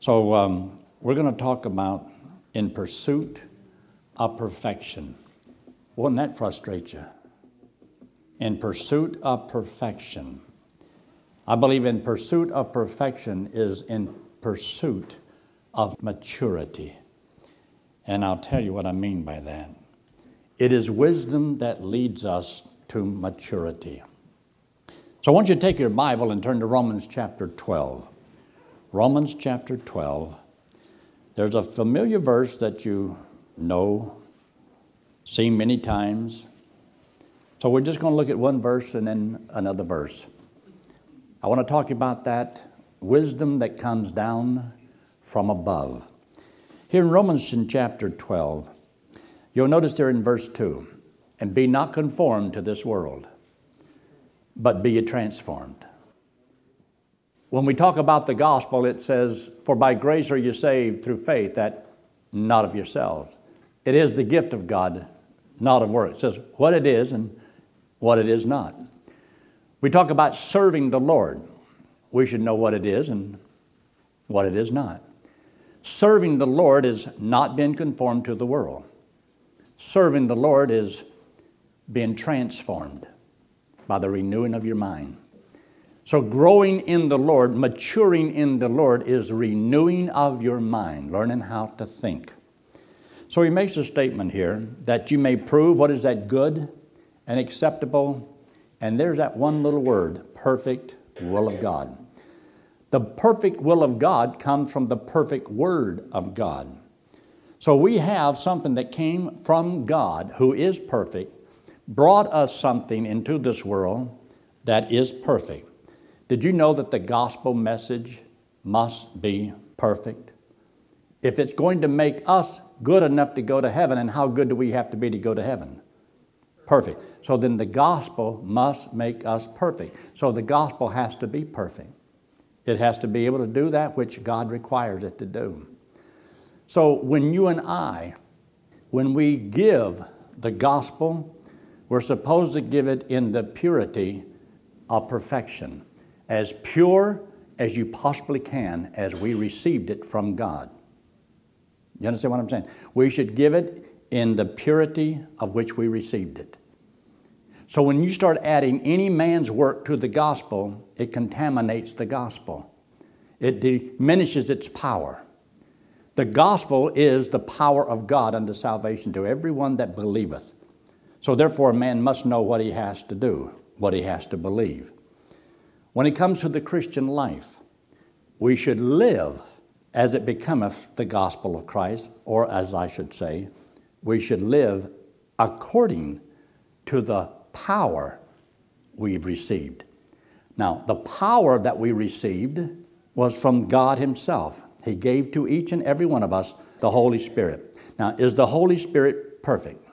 So, um, we're going to talk about in pursuit of perfection. Wouldn't that frustrate you? In pursuit of perfection. I believe in pursuit of perfection is in pursuit of maturity. And I'll tell you what I mean by that. It is wisdom that leads us to maturity. So I want you to take your Bible and turn to Romans chapter 12. Romans chapter 12. There's a familiar verse that you know, seen many times. So we're just going to look at one verse and then another verse. I want to talk about that wisdom that comes down from above. Here in Romans in chapter 12, you'll notice there in verse 2 and be not conformed to this world but be ye transformed. When we talk about the gospel, it says, For by grace are you saved through faith, that not of yourselves. It is the gift of God, not of works. It says what it is and what it is not. We talk about serving the Lord. We should know what it is and what it is not. Serving the Lord is not being conformed to the world. Serving the Lord is being transformed by the renewing of your mind. So, growing in the Lord, maturing in the Lord, is renewing of your mind, learning how to think. So, he makes a statement here that you may prove what is that good and acceptable, and there's that one little word perfect will of God. The perfect will of God comes from the perfect word of God. So, we have something that came from God who is perfect brought us something into this world that is perfect. Did you know that the gospel message must be perfect? If it's going to make us good enough to go to heaven, and how good do we have to be to go to heaven? Perfect. So then the gospel must make us perfect. So the gospel has to be perfect. It has to be able to do that which God requires it to do. So when you and I, when we give the gospel, we're supposed to give it in the purity of perfection, as pure as you possibly can as we received it from God. You understand what I'm saying? We should give it in the purity of which we received it. So when you start adding any man's work to the gospel, it contaminates the gospel. It diminishes its power. The gospel is the power of God unto salvation to everyone that believeth. So, therefore, a man must know what he has to do, what he has to believe. When it comes to the Christian life, we should live as it becometh the gospel of Christ, or as I should say, we should live according to the power we received. Now, the power that we received was from God Himself. He gave to each and every one of us the Holy Spirit. Now, is the Holy Spirit perfect?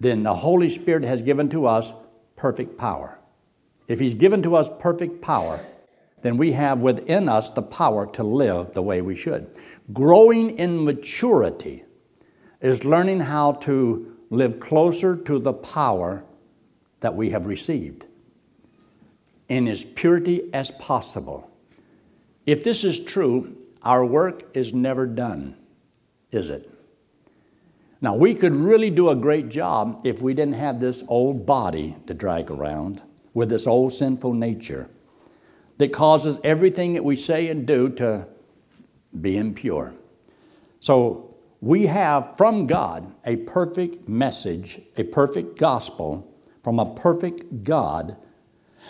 then the Holy Spirit has given to us perfect power. If He's given to us perfect power, then we have within us the power to live the way we should. Growing in maturity is learning how to live closer to the power that we have received in as purity as possible. If this is true, our work is never done, is it? Now, we could really do a great job if we didn't have this old body to drag around with this old sinful nature that causes everything that we say and do to be impure. So, we have from God a perfect message, a perfect gospel from a perfect God.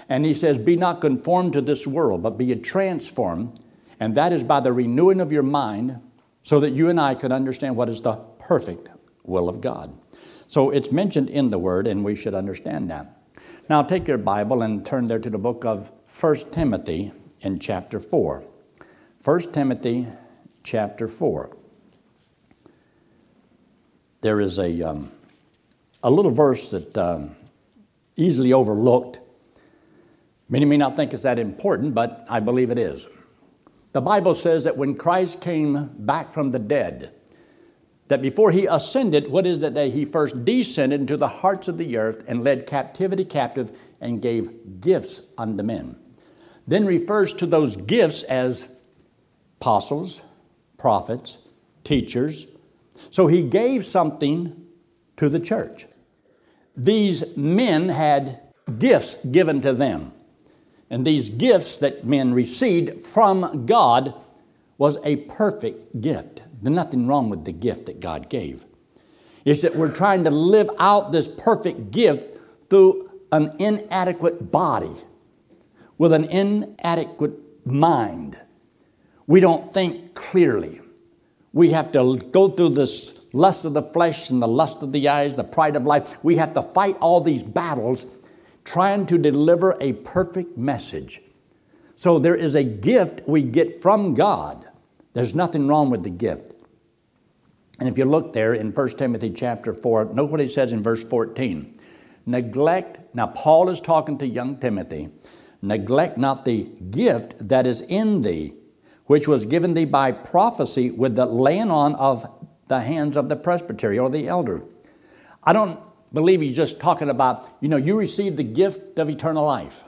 And He says, Be not conformed to this world, but be transformed. And that is by the renewing of your mind, so that you and I can understand what is the perfect will of God. So it's mentioned in the Word, and we should understand that. Now take your Bible and turn there to the book of 1 Timothy in chapter 4. 1 Timothy chapter 4. There is a, um, a little verse that um, easily overlooked. Many may not think it's that important, but I believe it is. The Bible says that when Christ came back from the dead, that before he ascended, what is it that he first descended into the hearts of the earth and led captivity captive and gave gifts unto men. Then refers to those gifts as apostles, prophets, teachers. So he gave something to the church. These men had gifts given to them. And these gifts that men received from God was a perfect gift. There's nothing wrong with the gift that God gave. It's that we're trying to live out this perfect gift through an inadequate body with an inadequate mind. We don't think clearly. We have to go through this lust of the flesh and the lust of the eyes, the pride of life. We have to fight all these battles trying to deliver a perfect message. So there is a gift we get from God. There's nothing wrong with the gift. And if you look there in 1 Timothy chapter 4, note what he says in verse 14. Neglect, now Paul is talking to young Timothy, neglect not the gift that is in thee, which was given thee by prophecy with the laying on of the hands of the presbytery or the elder. I don't believe he's just talking about, you know, you received the gift of eternal life.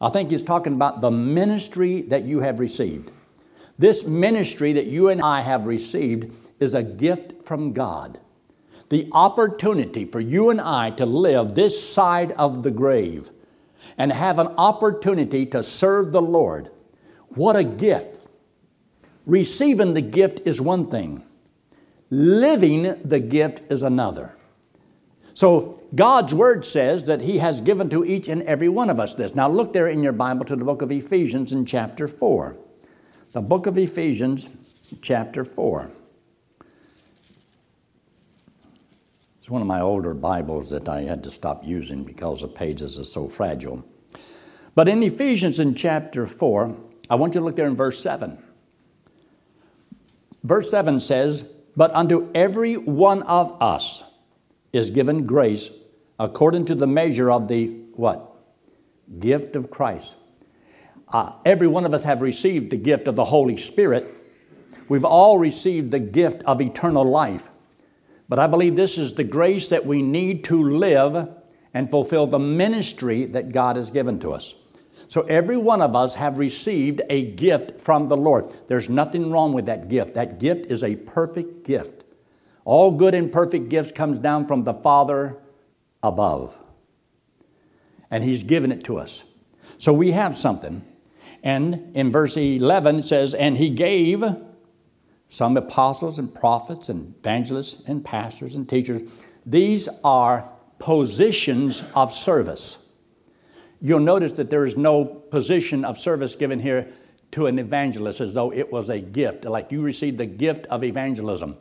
I think he's talking about the ministry that you have received. This ministry that you and I have received is a gift from God. The opportunity for you and I to live this side of the grave and have an opportunity to serve the Lord. What a gift. Receiving the gift is one thing, living the gift is another. So God's word says that He has given to each and every one of us this. Now look there in your Bible to the book of Ephesians in chapter 4. The book of Ephesians, chapter 4. One of my older Bibles that I had to stop using because the pages are so fragile. But in Ephesians in chapter 4, I want you to look there in verse 7. Verse 7 says, But unto every one of us, is given grace according to the measure of the what? Gift of Christ. Uh, every one of us have received the gift of the Holy Spirit. We've all received the gift of eternal life. But I believe this is the grace that we need to live and fulfill the ministry that God has given to us. So every one of us have received a gift from the Lord. There's nothing wrong with that gift. That gift is a perfect gift. All good and perfect gifts comes down from the Father above. And he's given it to us. So we have something. And in verse 11 it says, And he gave some apostles and prophets and evangelists and pastors and teachers. These are positions of service. You'll notice that there is no position of service given here to an evangelist as though it was a gift, like you received the gift of evangelism.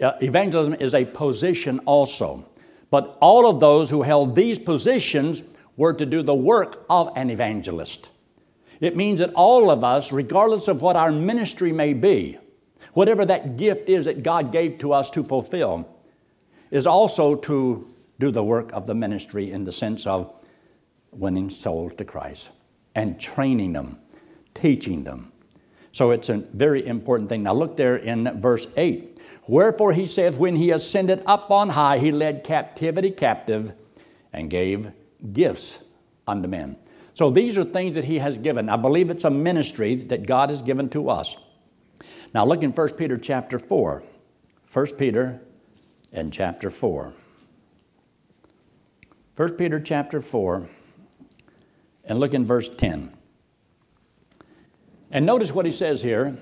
Uh, evangelism is a position also. But all of those who held these positions were to do the work of an evangelist. It means that all of us, regardless of what our ministry may be, whatever that gift is that God gave to us to fulfill, is also to do the work of the ministry in the sense of winning souls to Christ and training them, teaching them. So it's a very important thing. Now look there in verse 8. Wherefore he saith, When he ascended up on high, he led captivity captive and gave gifts unto men. So these are things that he has given. I believe it's a ministry that God has given to us. Now look in 1 Peter chapter 4. 1 Peter and chapter 4. 1 Peter chapter 4 and look in verse 10. And notice what he says here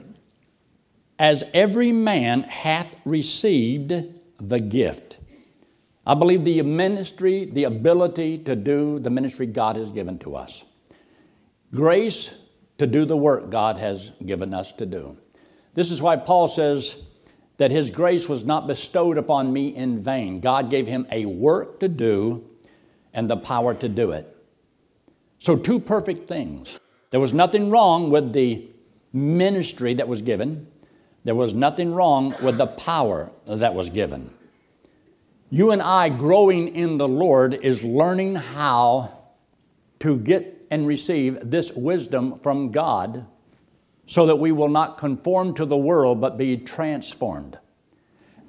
as every man hath received the gift. I believe the ministry, the ability to do the ministry God has given to us. Grace to do the work God has given us to do. This is why Paul says that his grace was not bestowed upon me in vain. God gave him a work to do and the power to do it. So, two perfect things. There was nothing wrong with the ministry that was given. There was nothing wrong with the power that was given. You and I growing in the Lord is learning how to get and receive this wisdom from God so that we will not conform to the world but be transformed.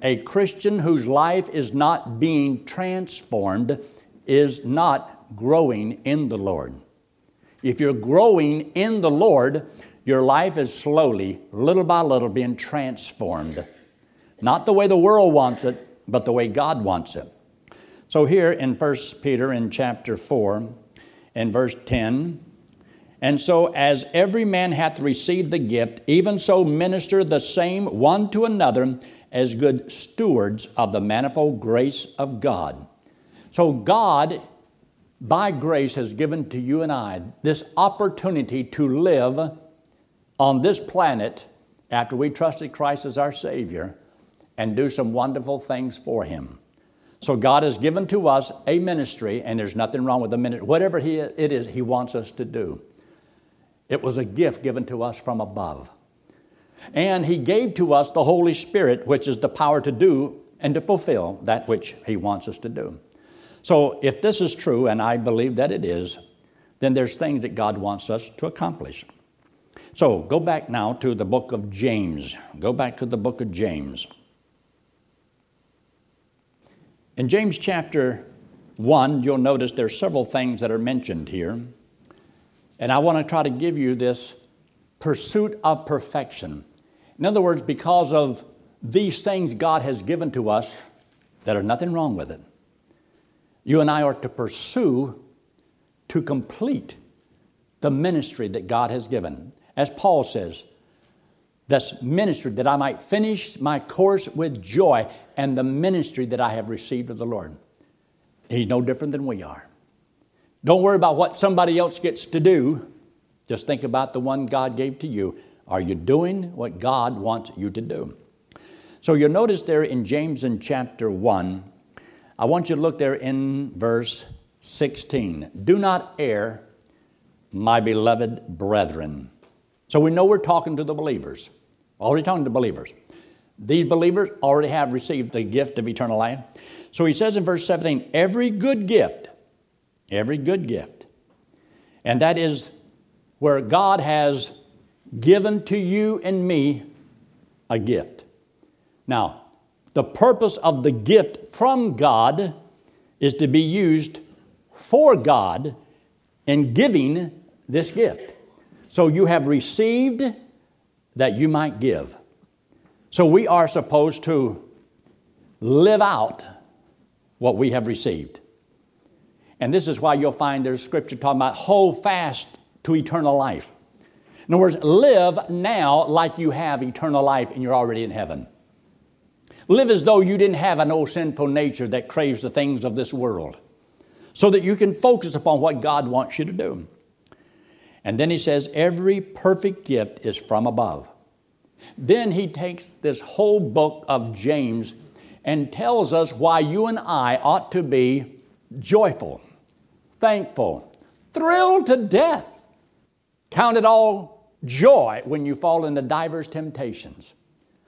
A Christian whose life is not being transformed is not growing in the Lord. If you're growing in the Lord, Your life is slowly, little by little, being transformed. Not the way the world wants it, but the way God wants it. So here in 1 Peter in chapter 4 in verse 10, and so as every man hath received the gift, even so minister the same one to another as good stewards of the manifold grace of God. So God, by grace, has given to you and I this opportunity to live on this planet after we trusted Christ as our Savior and do some wonderful things for Him. So God has given to us a ministry, and there's nothing wrong with the ministry. Whatever he, it is He wants us to do. It was a gift given to us from above. And He gave to us the Holy Spirit, which is the power to do and to fulfill that which He wants us to do. So if this is true, and I believe that it is, then there's things that God wants us to accomplish. So go back now to the book of James. Go back to the book of James. In James chapter 1, you'll notice there's several things that are mentioned here. And I want to try to give you this pursuit of perfection. In other words, because of these things God has given to us, there are nothing wrong with it. You and I are to pursue to complete the ministry that God has given. As Paul says, this ministry that I might finish my course with joy and the ministry that I have received of the Lord. He's no different than we are. Don't worry about what somebody else gets to do. Just think about the one God gave to you. Are you doing what God wants you to do? So you'll notice there in James in chapter 1, I want you to look there in verse 16. Do not err, my beloved brethren. So we know we're talking to the believers, already talking to believers. These believers already have received the gift of eternal life. So he says in verse 17, every good gift, every good gift, and that is where God has given to you and me a gift. Now, the purpose of the gift from God is to be used for God in giving this gift. So you have received that you might give. So we are supposed to live out what we have received. And this is why you'll find there's scripture talking about hold fast to eternal life. In other words, live now like you have eternal life and you're already in heaven. Live as though you didn't have an old sinful nature that craves the things of this world, so that you can focus upon what God wants you to do. And then he says, Every perfect gift is from above. Then he takes this whole book of James and tells us why you and I ought to be joyful, thankful, thrilled to death Count it all joy when you fall into divers temptations.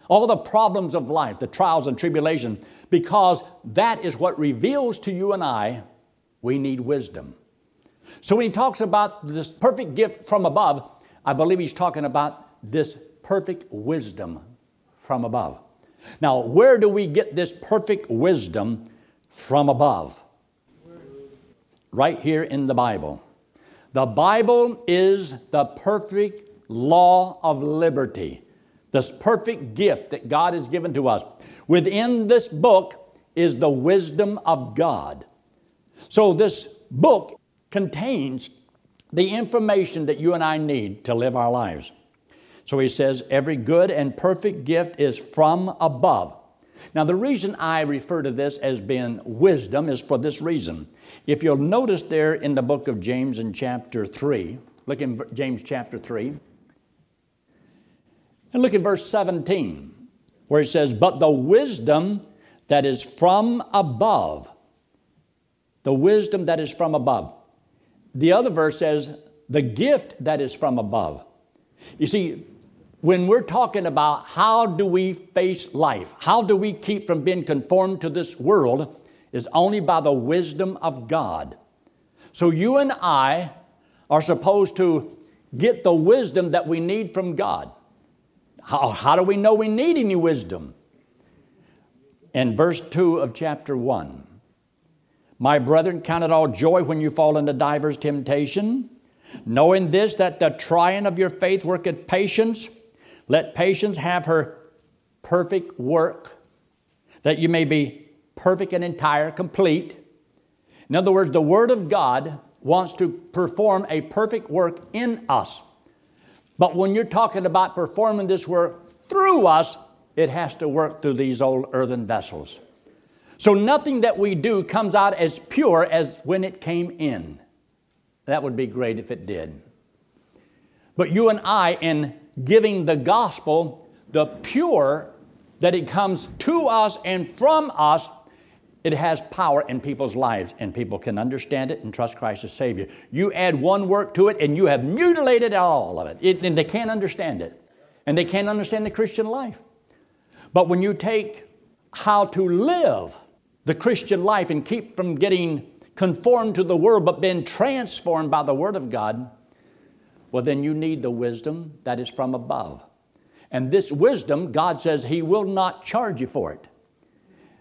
All the problems of life, the trials and tribulation, because that is what reveals to you and I we need wisdom. So when he talks about this perfect gift from above, I believe he's talking about this perfect wisdom from above. Now, where do we get this perfect wisdom from above? Right here in the Bible. The Bible is the perfect law of liberty, this perfect gift that God has given to us. Within this book is the wisdom of God. So, this book contains the information that you and I need to live our lives. So he says, Every good and perfect gift is from above. Now, the reason I refer to this as being wisdom is for this reason. If you'll notice there in the book of James in chapter 3, look in James chapter 3, and look at verse 17, where it says, But the wisdom that is from above, the wisdom that is from above. The other verse says, The gift that is from above. You see, when we're talking about how do we face life, how do we keep from being conformed to this world, is only by the wisdom of God. So you and I are supposed to get the wisdom that we need from God. How, how do we know we need any wisdom? In verse 2 of chapter 1, my brethren, count it all joy when you fall into divers temptation, Knowing this, that the trying of your faith worketh patience, let patience have her perfect work, that you may be perfect and entire, complete. In other words, the Word of God wants to perform a perfect work in us. But when you're talking about performing this work through us, it has to work through these old earthen vessels. So nothing that we do comes out as pure as when it came in. That would be great if it did. But you and I, in giving the gospel, the pure that it comes to us and from us, it has power in people's lives, and people can understand it and trust Christ as Savior. You add one work to it, and you have mutilated all of it. it and they can't understand it, and they can't understand the Christian life. But when you take how to live the Christian life and keep from getting conformed to the world, but being transformed by the Word of God, well, then you need the wisdom that is from above. And this wisdom, God says He will not charge you for it.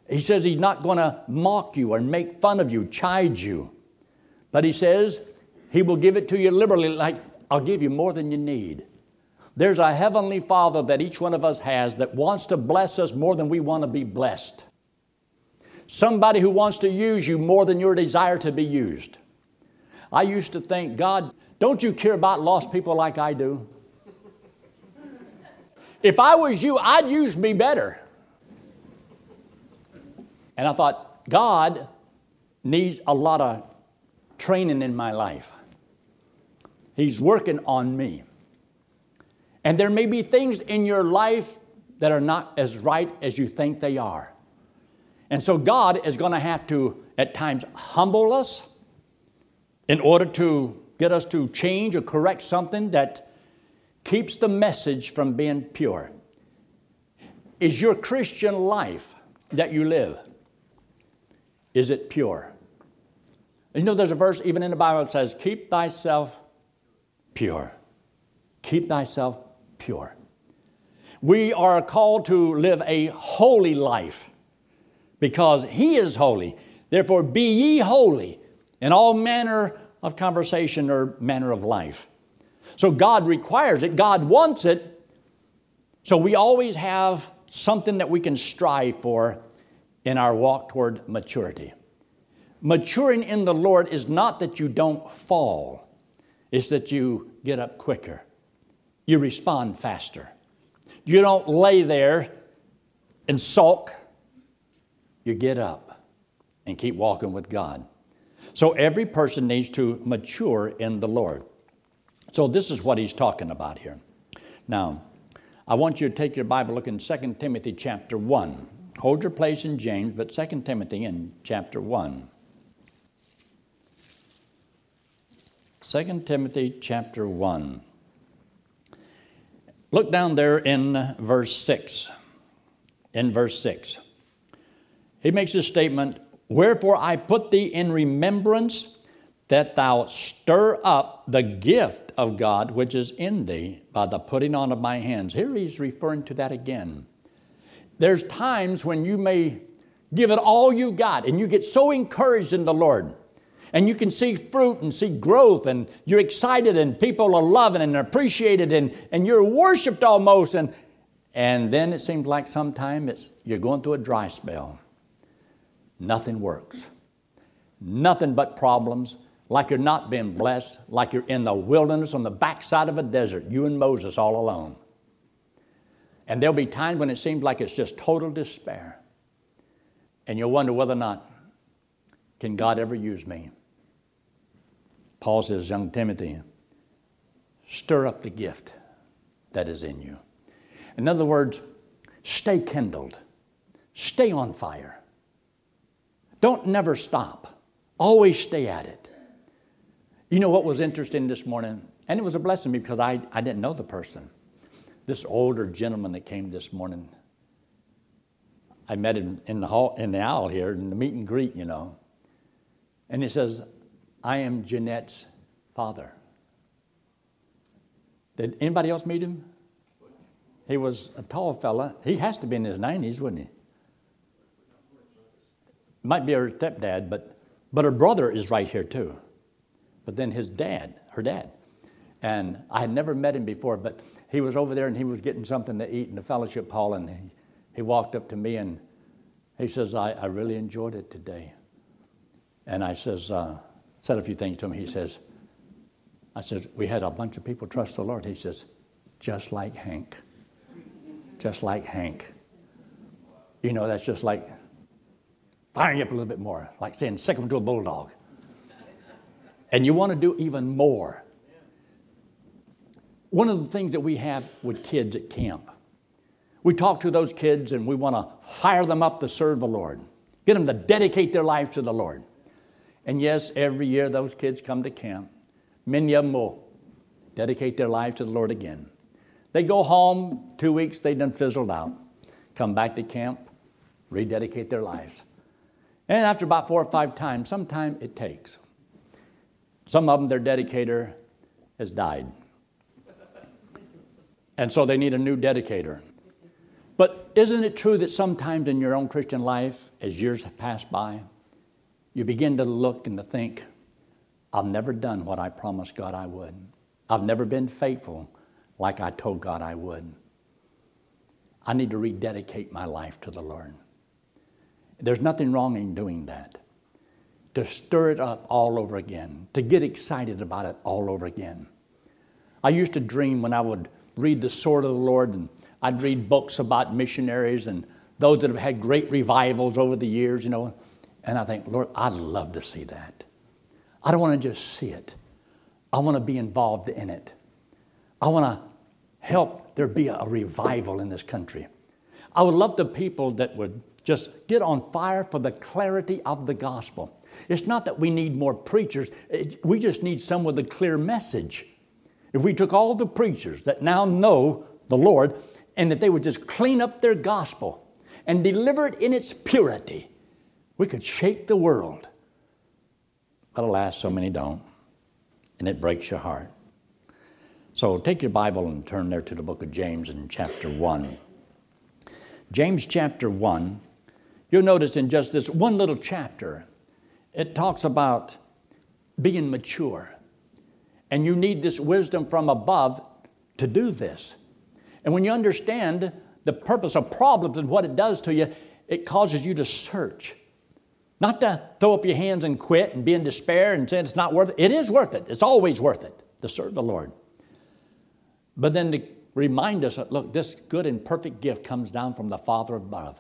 He says He's not going to mock you or make fun of you, chide you. But He says He will give it to you liberally, like, I'll give you more than you need. There's a heavenly Father that each one of us has that wants to bless us more than we want to be blessed. Somebody who wants to use you more than your desire to be used. I used to think, God, don't you care about lost people like I do? If I was you, I'd use me better. And I thought, God needs a lot of training in my life. He's working on me. And there may be things in your life that are not as right as you think they are. And so God is going to have to, at times, humble us in order to get us to change or correct something that keeps the message from being pure. Is your Christian life that you live, is it pure? You know, there's a verse even in the Bible that says, Keep thyself pure. Keep thyself pure. We are called to live a holy life because he is holy. Therefore, be ye holy in all manner of conversation or manner of life. So God requires it, God wants it. So we always have something that we can strive for in our walk toward maturity. Maturing in the Lord is not that you don't fall, it's that you get up quicker. You respond faster. You don't lay there and sulk you get up and keep walking with God. So every person needs to mature in the Lord. So this is what he's talking about here. Now, I want you to take your Bible, look in 2 Timothy chapter 1. Hold your place in James, but 2 Timothy in chapter 1. 2 Timothy chapter 1. Look down there in verse 6. In verse 6 he makes this statement Wherefore I put thee in remembrance that thou stir up the gift of God which is in thee by the putting on of my hands. Here he's referring to that again. There's times when you may give it all you got and you get so encouraged in the Lord and you can see fruit and see growth and you're excited and people are loving and appreciated and, and you're worshiped almost and, and then it seems like sometimes you're going through a dry spell nothing works. Nothing but problems, like you're not being blessed, like you're in the wilderness on the backside of a desert, you and Moses all alone. And there'll be times when it seems like it's just total despair. And you'll wonder whether or not, can God ever use me? Paul says, young Timothy, stir up the gift that is in you. In other words, stay kindled, stay on fire. Don't never stop. Always stay at it. You know what was interesting this morning? And it was a blessing because I, I didn't know the person. This older gentleman that came this morning, I met him in the hall in the aisle here in the meet and greet, you know. And he says, I am Jeanette's father. Did anybody else meet him? He was a tall fella. He has to be in his 90s, wouldn't he? Might be her stepdad, but, but her brother is right here too. But then his dad, her dad. And I had never met him before, but he was over there and he was getting something to eat in the fellowship hall. And he, he walked up to me and he says, I, I really enjoyed it today. And I says, uh, said a few things to him. He says, I said, we had a bunch of people trust the Lord. He says, just like Hank. Just like Hank. You know, that's just like firing up a little bit more, like saying, sick him to a bulldog. And you want to do even more. One of the things that we have with kids at camp, we talk to those kids and we want to fire them up to serve the Lord, get them to dedicate their lives to the Lord. And yes, every year those kids come to camp. Many of them will dedicate their lives to the Lord again. They go home, two weeks, they done fizzled out. Come back to camp, rededicate their lives. And after about four or five times, sometime it takes. Some of them, their dedicator has died. And so they need a new dedicator. But isn't it true that sometimes in your own Christian life, as years have passed by, you begin to look and to think, I've never done what I promised God I would. I've never been faithful like I told God I would. I need to rededicate my life to the Lord. There's nothing wrong in doing that. To stir it up all over again, to get excited about it all over again. I used to dream when I would read the Sword of the Lord and I'd read books about missionaries and those that have had great revivals over the years, you know. And I think, Lord, I'd love to see that. I don't want to just see it, I want to be involved in it. I want to help there be a revival in this country. I would love the people that would just get on fire for the clarity of the gospel. It's not that we need more preachers, we just need some with a clear message. If we took all the preachers that now know the Lord and that they would just clean up their gospel and deliver it in its purity, we could shake the world. But alas, so many don't, and it breaks your heart. So take your Bible and turn there to the book of James in chapter 1. James chapter 1, you'll notice in just this one little chapter, it talks about being mature. And you need this wisdom from above to do this. And when you understand the purpose of problems and what it does to you, it causes you to search. Not to throw up your hands and quit and be in despair and say it's not worth it. It is worth it. It's always worth it to serve the Lord. But then to remind us that, look, this good and perfect gift comes down from the Father above.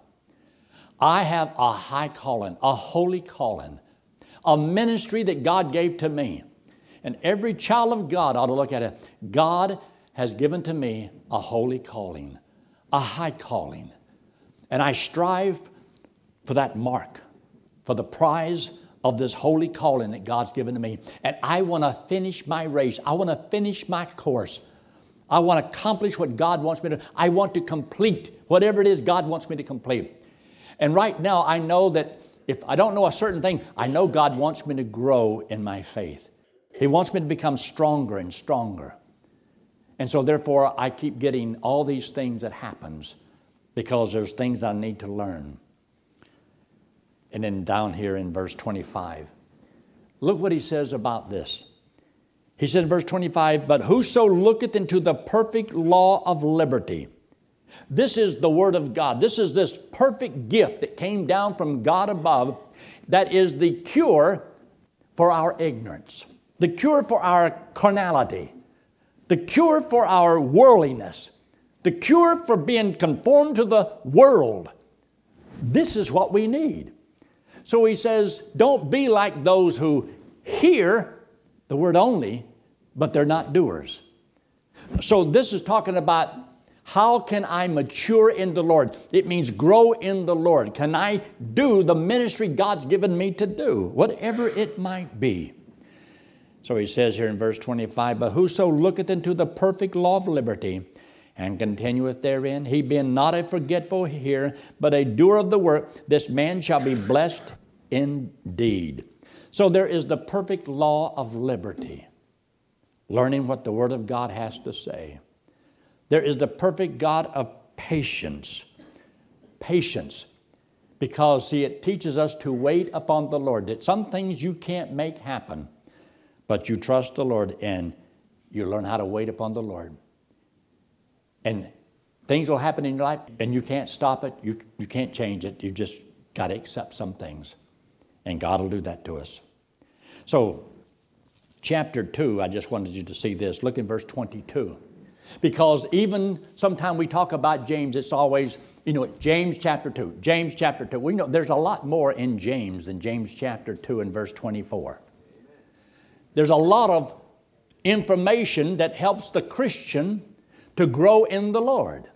I have a high calling, a holy calling, a ministry that God gave to me. And every child of God ought to look at it. God has given to me a holy calling, a high calling. And I strive for that mark for the prize of this holy calling that God's given to me. And I want to finish my race. I want to finish my course. I want to accomplish what God wants me to. I want to complete whatever it is God wants me to complete. And right now, I know that if I don't know a certain thing, I know God wants me to grow in my faith. He wants me to become stronger and stronger. And so therefore, I keep getting all these things that happens because there's things I need to learn. And then down here in verse 25, look what he says about this. He said in verse 25, But whoso looketh into the perfect law of liberty, this is the Word of God. This is this perfect gift that came down from God above that is the cure for our ignorance, the cure for our carnality, the cure for our worldliness, the cure for being conformed to the world. This is what we need. So he says, don't be like those who hear the word only, but they're not doers. So this is talking about how can I mature in the Lord? It means grow in the Lord. Can I do the ministry God's given me to do, whatever it might be? So he says here in verse 25, But whoso looketh into the perfect law of liberty, and continueth therein, he being not a forgetful hearer, but a doer of the work, this man shall be blessed indeed. So there is the perfect law of liberty, learning what the Word of God has to say. There is the perfect God of patience. Patience. Because, see, it teaches us to wait upon the Lord. That some things you can't make happen, but you trust the Lord and you learn how to wait upon the Lord. And things will happen in your life, and you can't stop it. You, you can't change it. You just got to accept some things. And God will do that to us. So, chapter 2, I just wanted you to see this. Look in verse 22. Because even sometimes we talk about James, it's always, you know, James chapter 2, James chapter 2. We know there's a lot more in James than James chapter 2 and verse 24. There's a lot of information that helps the Christian to grow in the Lord.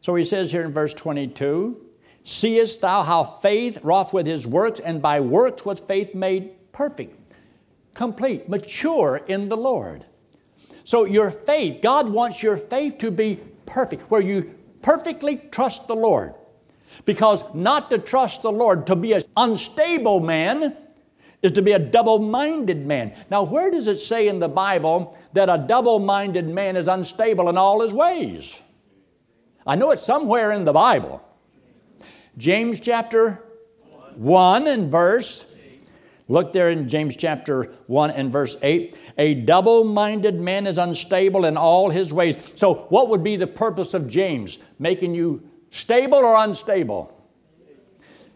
So he says here in verse 22 Seest thou how faith wrought with his works, and by works was faith made perfect, complete, mature in the Lord. So your faith, God wants your faith to be perfect, where you perfectly trust the Lord. Because not to trust the Lord, to be an unstable man, is to be a double minded man. Now, where does it say in the Bible that a double minded man is unstable in all his ways? I know it's somewhere in the Bible. James chapter 1 and verse, look there in James chapter 1 and verse 8. A double minded man is unstable in all his ways. So, what would be the purpose of James? Making you stable or unstable?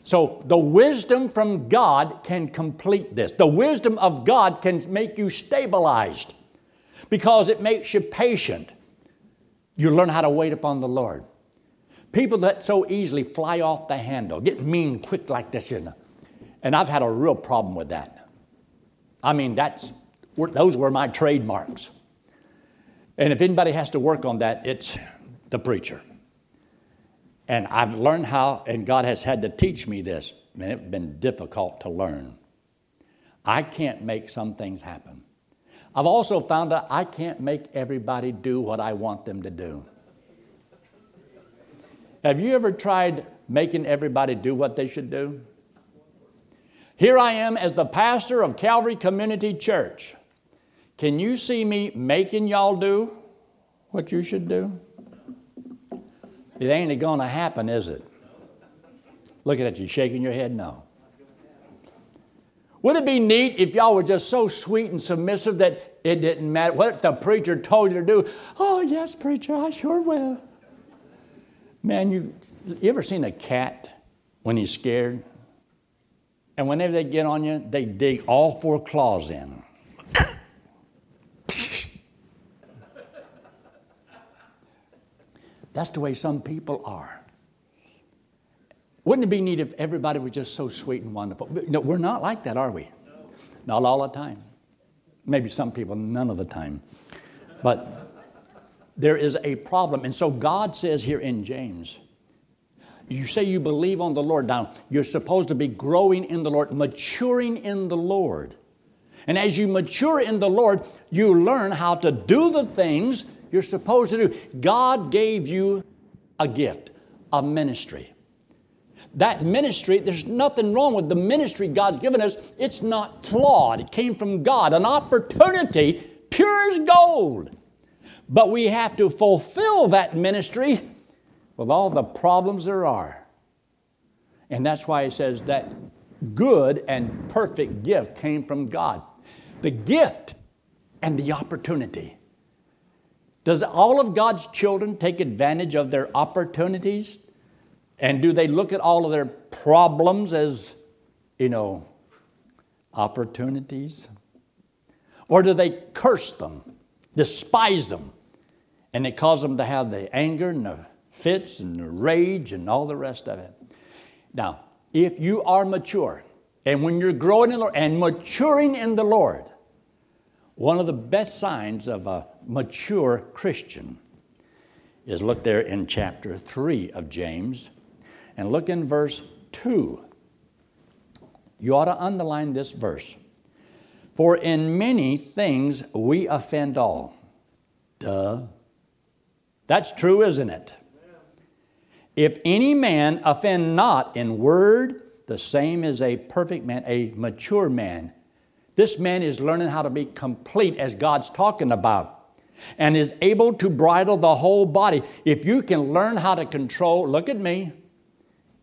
So, the wisdom from God can complete this. The wisdom of God can make you stabilized because it makes you patient. You learn how to wait upon the Lord. People that so easily fly off the handle, get mean quick like this, you know. And I've had a real problem with that. I mean, that's, those were my trademarks. And if anybody has to work on that, it's the preacher. And I've learned how, and God has had to teach me this, and it's been difficult to learn. I can't make some things happen. I've also found out I can't make everybody do what I want them to do. Have you ever tried making everybody do what they should do? Here I am as the pastor of Calvary Community Church. Can you see me making y'all do what you should do? It ain't to happen, is it? Looking at you, shaking your head, no. Would it be neat if y'all were just so sweet and submissive that it didn't matter what if the preacher told you to do? Oh, yes, preacher, I sure will. Man, you, you ever seen a cat when he's scared? And whenever they get on you, they dig all four claws in. That's the way some people are. Wouldn't it be neat if everybody was just so sweet and wonderful? No, we're not like that, are we? No. Not all the time. Maybe some people, none of the time. But there is a problem. And so God says here in James, you say you believe on the Lord. Now, you're supposed to be growing in the Lord, maturing in the Lord. And as you mature in the Lord, you learn how to do the things you're supposed to do. God gave you a gift, a ministry. That ministry, there's nothing wrong with the ministry God's given us. It's not flawed. It came from God, an opportunity, pure as gold. But we have to fulfill that ministry with all the problems there are. And that's why he says that good and perfect gift came from God. The gift and the opportunity. Does all of God's children take advantage of their opportunities? And do they look at all of their problems as, you know, opportunities? Or do they curse them, despise them, and it causes them to have the anger and the fits and rage and all the rest of it. Now, if you are mature, and when you're growing in the Lord and maturing in the Lord, one of the best signs of a mature Christian is look there in chapter 3 of James and look in verse 2. You ought to underline this verse. For in many things we offend all. Duh. That's true, isn't it? If any man offend not in word, the same is a perfect man, a mature man. This man is learning how to be complete as God's talking about and is able to bridle the whole body. If you can learn how to control, look at me,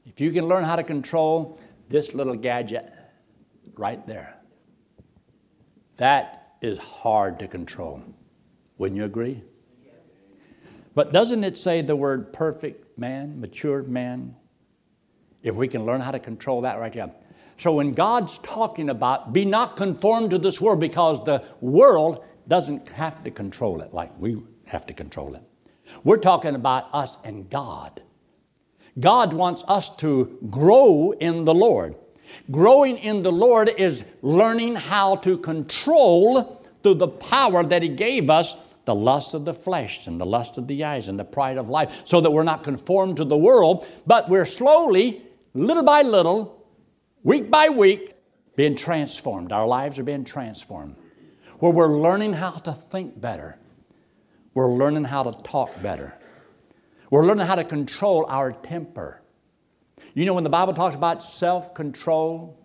if you can learn how to control this little gadget right there, that is hard to control. Wouldn't you agree? But doesn't it say the word perfect man, mature man? If we can learn how to control that right here. So when God's talking about be not conformed to this world because the world doesn't have to control it like we have to control it. We're talking about us and God. God wants us to grow in the Lord. Growing in the Lord is learning how to control through the power that He gave us the lust of the flesh and the lust of the eyes and the pride of life, so that we're not conformed to the world, but we're slowly, little by little, week by week, being transformed. Our lives are being transformed. Where we're learning how to think better, we're learning how to talk better, we're learning how to control our temper. You know, when the Bible talks about self control,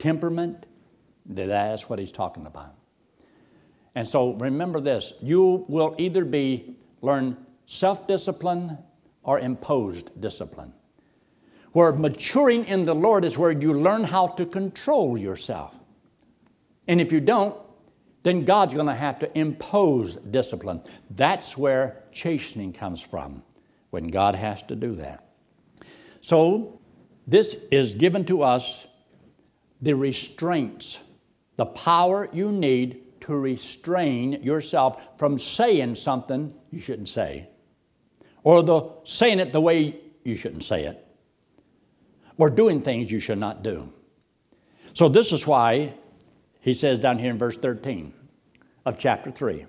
temperament, that's what he's talking about. And so remember this you will either be learn self discipline or imposed discipline. Where maturing in the Lord is where you learn how to control yourself. And if you don't, then God's going to have to impose discipline. That's where chastening comes from, when God has to do that. So, this is given to us the restraints, the power you need to restrain yourself from saying something you shouldn't say, or the saying it the way you shouldn't say it, or doing things you should not do. So, this is why he says down here in verse 13 of chapter 3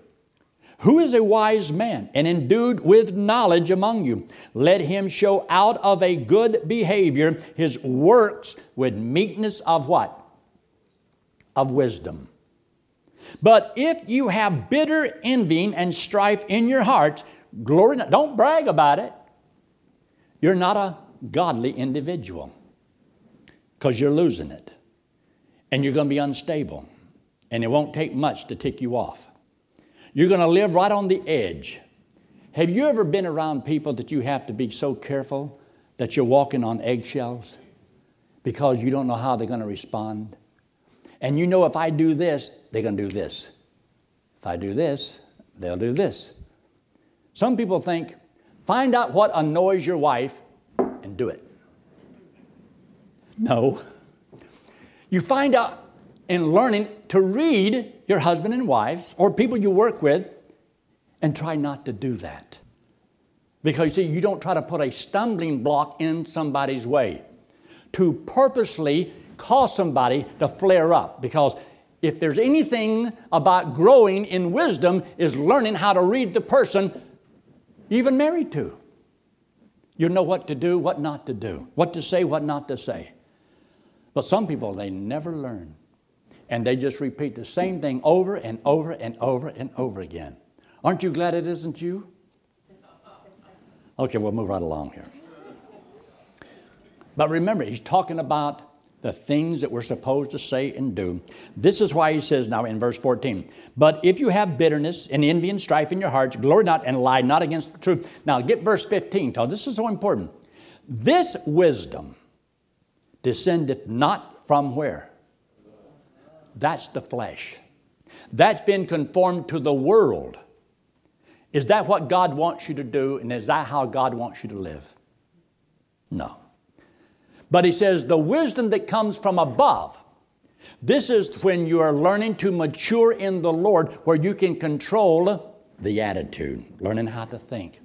who is a wise man and endued with knowledge among you? Let him show out of a good behavior his works with meekness of what? Of wisdom. But if you have bitter envying and strife in your hearts, glory don't brag about it. You're not a godly individual because you're losing it. And you're going to be unstable. And it won't take much to tick you off. You're going to live right on the edge. Have you ever been around people that you have to be so careful that you're walking on eggshells because you don't know how they're going to respond? And you know if I do this, they're going to do this. If I do this, they'll do this. Some people think, find out what annoys your wife and do it. No. You find out in learning to read your husband and wives or people you work with and try not to do that. Because you see, you don't try to put a stumbling block in somebody's way to purposely cause somebody to flare up. Because if there's anything about growing in wisdom, is learning how to read the person even married to. You know what to do, what not to do, what to say, what not to say. But some people, they never learn and they just repeat the same thing over and over and over and over again. Aren't you glad it isn't you? Okay, we'll move right along here. But remember, he's talking about the things that we're supposed to say and do. This is why he says now in verse 14, But if you have bitterness and envy and strife in your hearts, glory not and lie not against the truth. Now get verse 15, because this is so important. This wisdom descendeth not from where? That's the flesh. That's been conformed to the world. Is that what God wants you to do? And is that how God wants you to live? No. But he says the wisdom that comes from above. This is when you are learning to mature in the Lord, where you can control the attitude, learning how to think.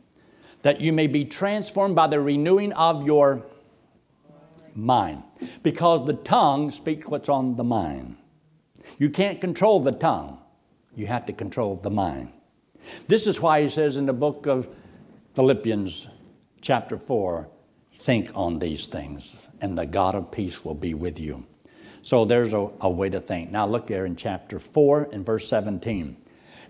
That you may be transformed by the renewing of your mind. Because the tongue speaks what's on the mind. You can't control the tongue, you have to control the mind. This is why he says in the book of Philippians, chapter 4, think on these things, and the God of peace will be with you. So there's a, a way to think. Now look there in chapter 4 and verse 17.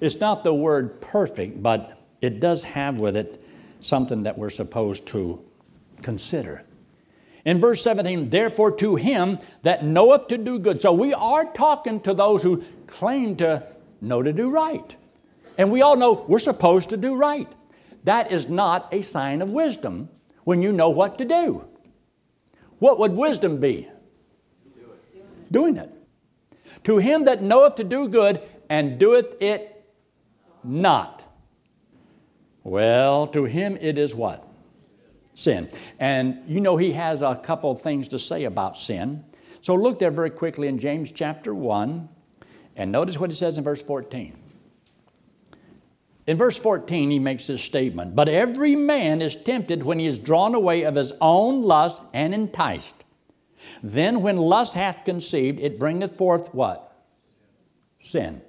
It's not the word perfect, but it does have with it something that we're supposed to consider. In verse 17, therefore to him that knoweth to do good. So we are talking to those who claim to know to do right. And we all know we're supposed to do right. That is not a sign of wisdom when you know what to do. What would wisdom be? Doing it. To him that knoweth to do good and doeth it not. Well, to him it is what? Sin. And you know he has a couple things to say about sin. So look there very quickly in James chapter 1 and notice what he says in verse 14. In verse 14, he makes this statement But every man is tempted when he is drawn away of his own lust and enticed. Then, when lust hath conceived, it bringeth forth what? Sin.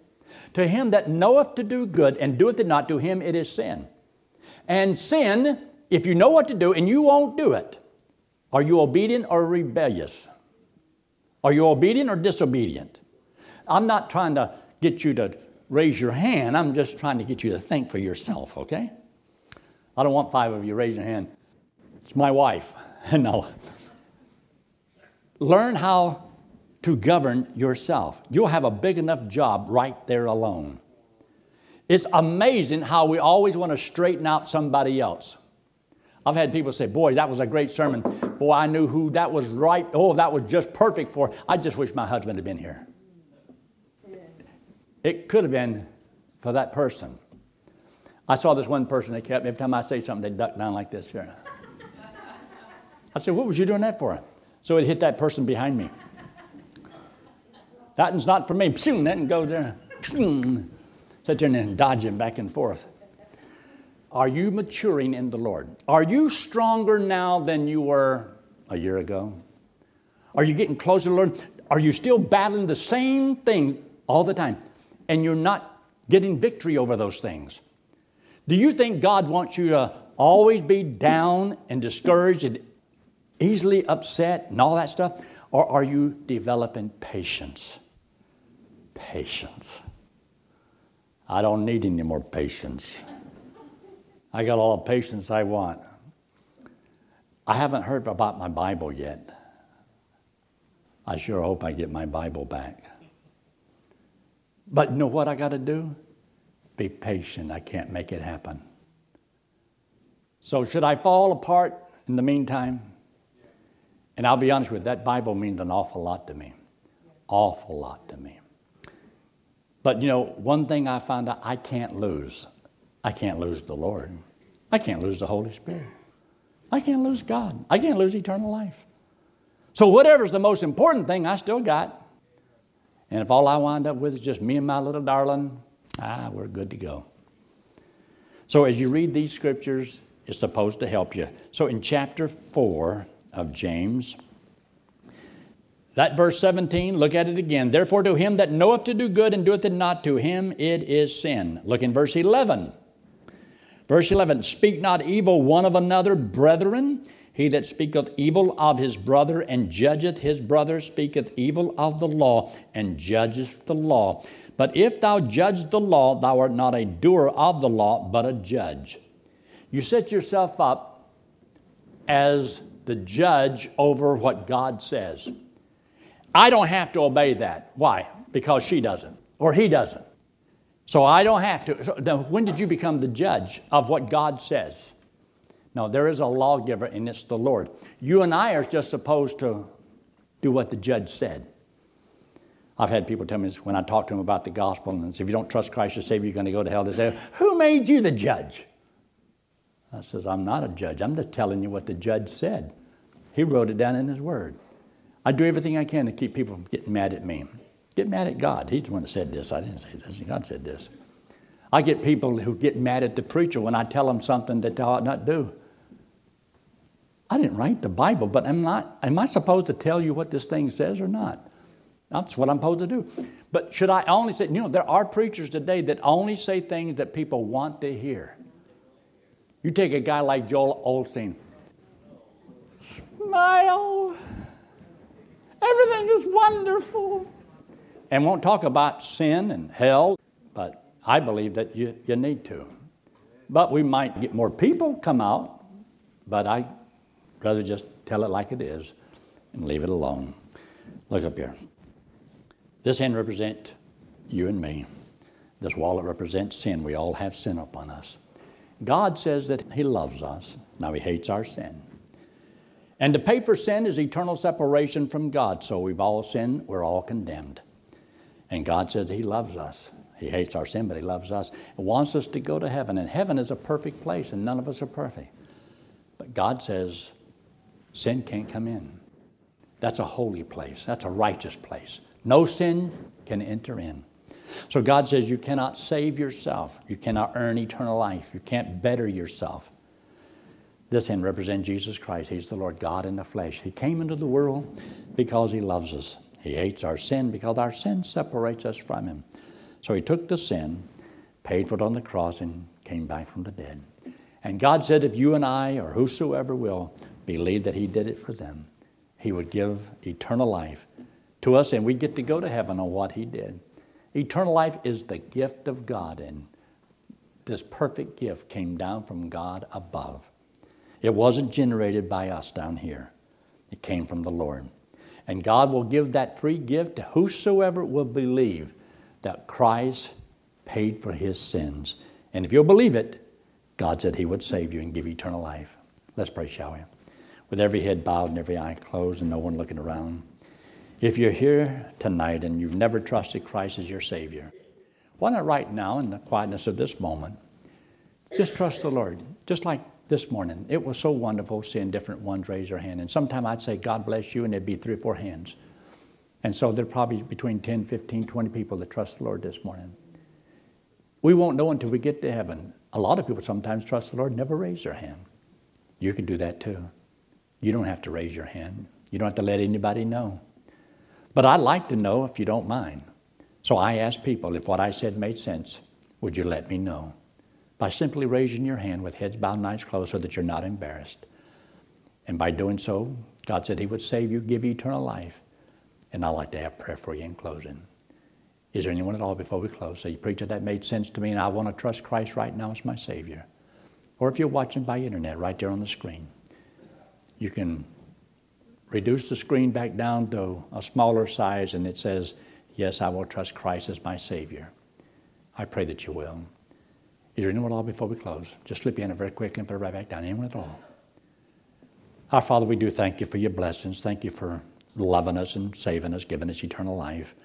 To him that knoweth to do good and doeth it not, to him it is sin. And sin, if you know what to do and you won't do it, are you obedient or rebellious? Are you obedient or disobedient? I'm not trying to get you to raise your hand, I'm just trying to get you to think for yourself, okay? I don't want five of you raising your hand. It's my wife. no. Learn how to govern yourself. You'll have a big enough job right there alone. It's amazing how we always want to straighten out somebody else. I've had people say, Boy, that was a great sermon. Boy, I knew who that was right. Oh, that was just perfect for. I just wish my husband had been here. It could have been for that person. I saw this one person, they kept, every time I say something, they duck down like this here. I said, What was you doing that for? So it hit that person behind me. That one's not for me. Pshing, that one goes there. Pshing. Sit there and dodging back and forth. Are you maturing in the Lord? Are you stronger now than you were a year ago? Are you getting closer to the Lord? Are you still battling the same thing all the time? And you're not getting victory over those things. Do you think God wants you to always be down and discouraged and easily upset and all that stuff? Or are you developing patience? Patience. I don't need any more patience. I got all the patience I want. I haven't heard about my Bible yet. I sure hope I get my Bible back. But you know what I got to do? Be patient. I can't make it happen. So, should I fall apart in the meantime? And I'll be honest with you, that Bible means an awful lot to me. Awful lot to me. But you know, one thing I found out I can't lose. I can't lose the Lord. I can't lose the Holy Spirit. I can't lose God. I can't lose eternal life. So, whatever's the most important thing, I still got. And if all I wind up with is just me and my little darling, ah, we're good to go. So, as you read these scriptures, it's supposed to help you. So, in chapter 4 of James, that verse 17, look at it again. Therefore, to him that knoweth to do good and doeth it not, to him it is sin. Look in verse 11. Verse 11 Speak not evil one of another, brethren. He that speaketh evil of his brother and judgeth his brother speaketh evil of the law and judgeth the law. But if thou judge the law, thou art not a doer of the law, but a judge. You set yourself up as the judge over what God says. I don't have to obey that. Why? Because she doesn't, or he doesn't. So I don't have to. So when did you become the judge of what God says? No, there is a lawgiver, and it's the Lord. You and I are just supposed to do what the judge said. I've had people tell me this when I talk to them about the gospel, and say, if you don't trust Christ as Savior, you're going to go to hell. They say, Who made you the judge? I says, I'm not a judge. I'm just telling you what the judge said. He wrote it down in his word. I do everything I can to keep people from getting mad at me. Get mad at God. He's the one that said this. I didn't say this. God said this. I get people who get mad at the preacher when I tell them something that they ought not do. I didn't write the Bible, but I'm not am I supposed to tell you what this thing says or not? That's what I'm supposed to do. But should I only say, you know, there are preachers today that only say things that people want to hear. You take a guy like Joel Osteen. Smile. Everything is wonderful. And won't talk about sin and hell, but I believe that you, you need to. But we might get more people come out, but I rather just tell it like it is and leave it alone. Look up here. This hand represents you and me. This wallet represents sin. We all have sin upon us. God says that He loves us. Now He hates our sin. And to pay for sin is eternal separation from God. So we've all sinned, we're all condemned. And God says He loves us. He hates our sin, but He loves us and wants us to go to heaven. And heaven is a perfect place, and none of us are perfect. But God says sin can't come in. That's a holy place, that's a righteous place. No sin can enter in. So God says you cannot save yourself, you cannot earn eternal life, you can't better yourself. This hand represents Jesus Christ. He's the Lord God in the flesh. He came into the world because He loves us. He hates our sin because our sin separates us from Him. So He took the sin, paid for it on the cross, and came back from the dead. And God said, if you and I, or whosoever will, believe that He did it for them, He would give eternal life to us, and we get to go to heaven on what He did. Eternal life is the gift of God, and this perfect gift came down from God above. It wasn't generated by us down here, it came from the Lord. And God will give that free gift to whosoever will believe that Christ paid for his sins. And if you'll believe it, God said he would save you and give eternal life. Let's pray, shall we? With every head bowed and every eye closed and no one looking around. If you're here tonight and you've never trusted Christ as your Savior, why not right now, in the quietness of this moment, just trust the Lord, just like this morning. It was so wonderful seeing different ones raise their hand. And sometimes I'd say, God bless you, and there'd be three or four hands. And so there are probably between 10, 15, 20 people that trust the Lord this morning. We won't know until we get to heaven. A lot of people sometimes trust the Lord, never raise their hand. You can do that too. You don't have to raise your hand. You don't have to let anybody know. But I'd like to know if you don't mind. So I ask people if what I said made sense, would you let me know? by simply raising your hand with heads bowed and eyes closed so that you're not embarrassed. And by doing so, God said He would save you, give you eternal life. And I'd like to have prayer for you in closing. Is there anyone at all before we close? Say, preacher, that made sense to me, and I want to trust Christ right now as my Savior. Or if you're watching by internet, right there on the screen, you can reduce the screen back down to a smaller size, and it says, Yes, I will trust Christ as my Savior. I pray that you will. Is there anyone at all before we close? Just slip your hand very quick and put it right back down. Anyone at all? Our Father, we do thank you for your blessings. Thank you for loving us and saving us, giving us eternal life.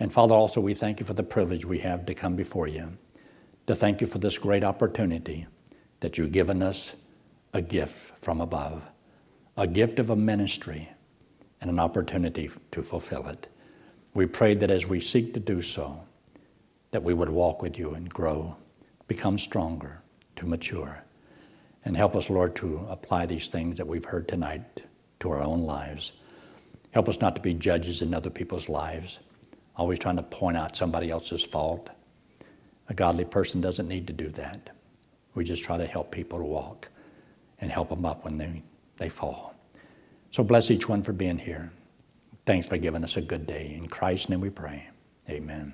And Father, also we thank you for the privilege we have to come before you, to thank you for this great opportunity that you've given us a gift from above, a gift of a ministry and an opportunity to fulfill it. We pray that as we seek to do so, that we would walk with you and grow become stronger, to mature. And help us, Lord, to apply these things that we've heard tonight to our own lives. Help us not to be judges in other people's lives, always trying to point out somebody else's fault. A godly person doesn't need to do that. We just try to help people to walk and help them up when they, they fall. So bless each one for being here. Thanks for giving us a good day. In Christ's name we pray. Amen.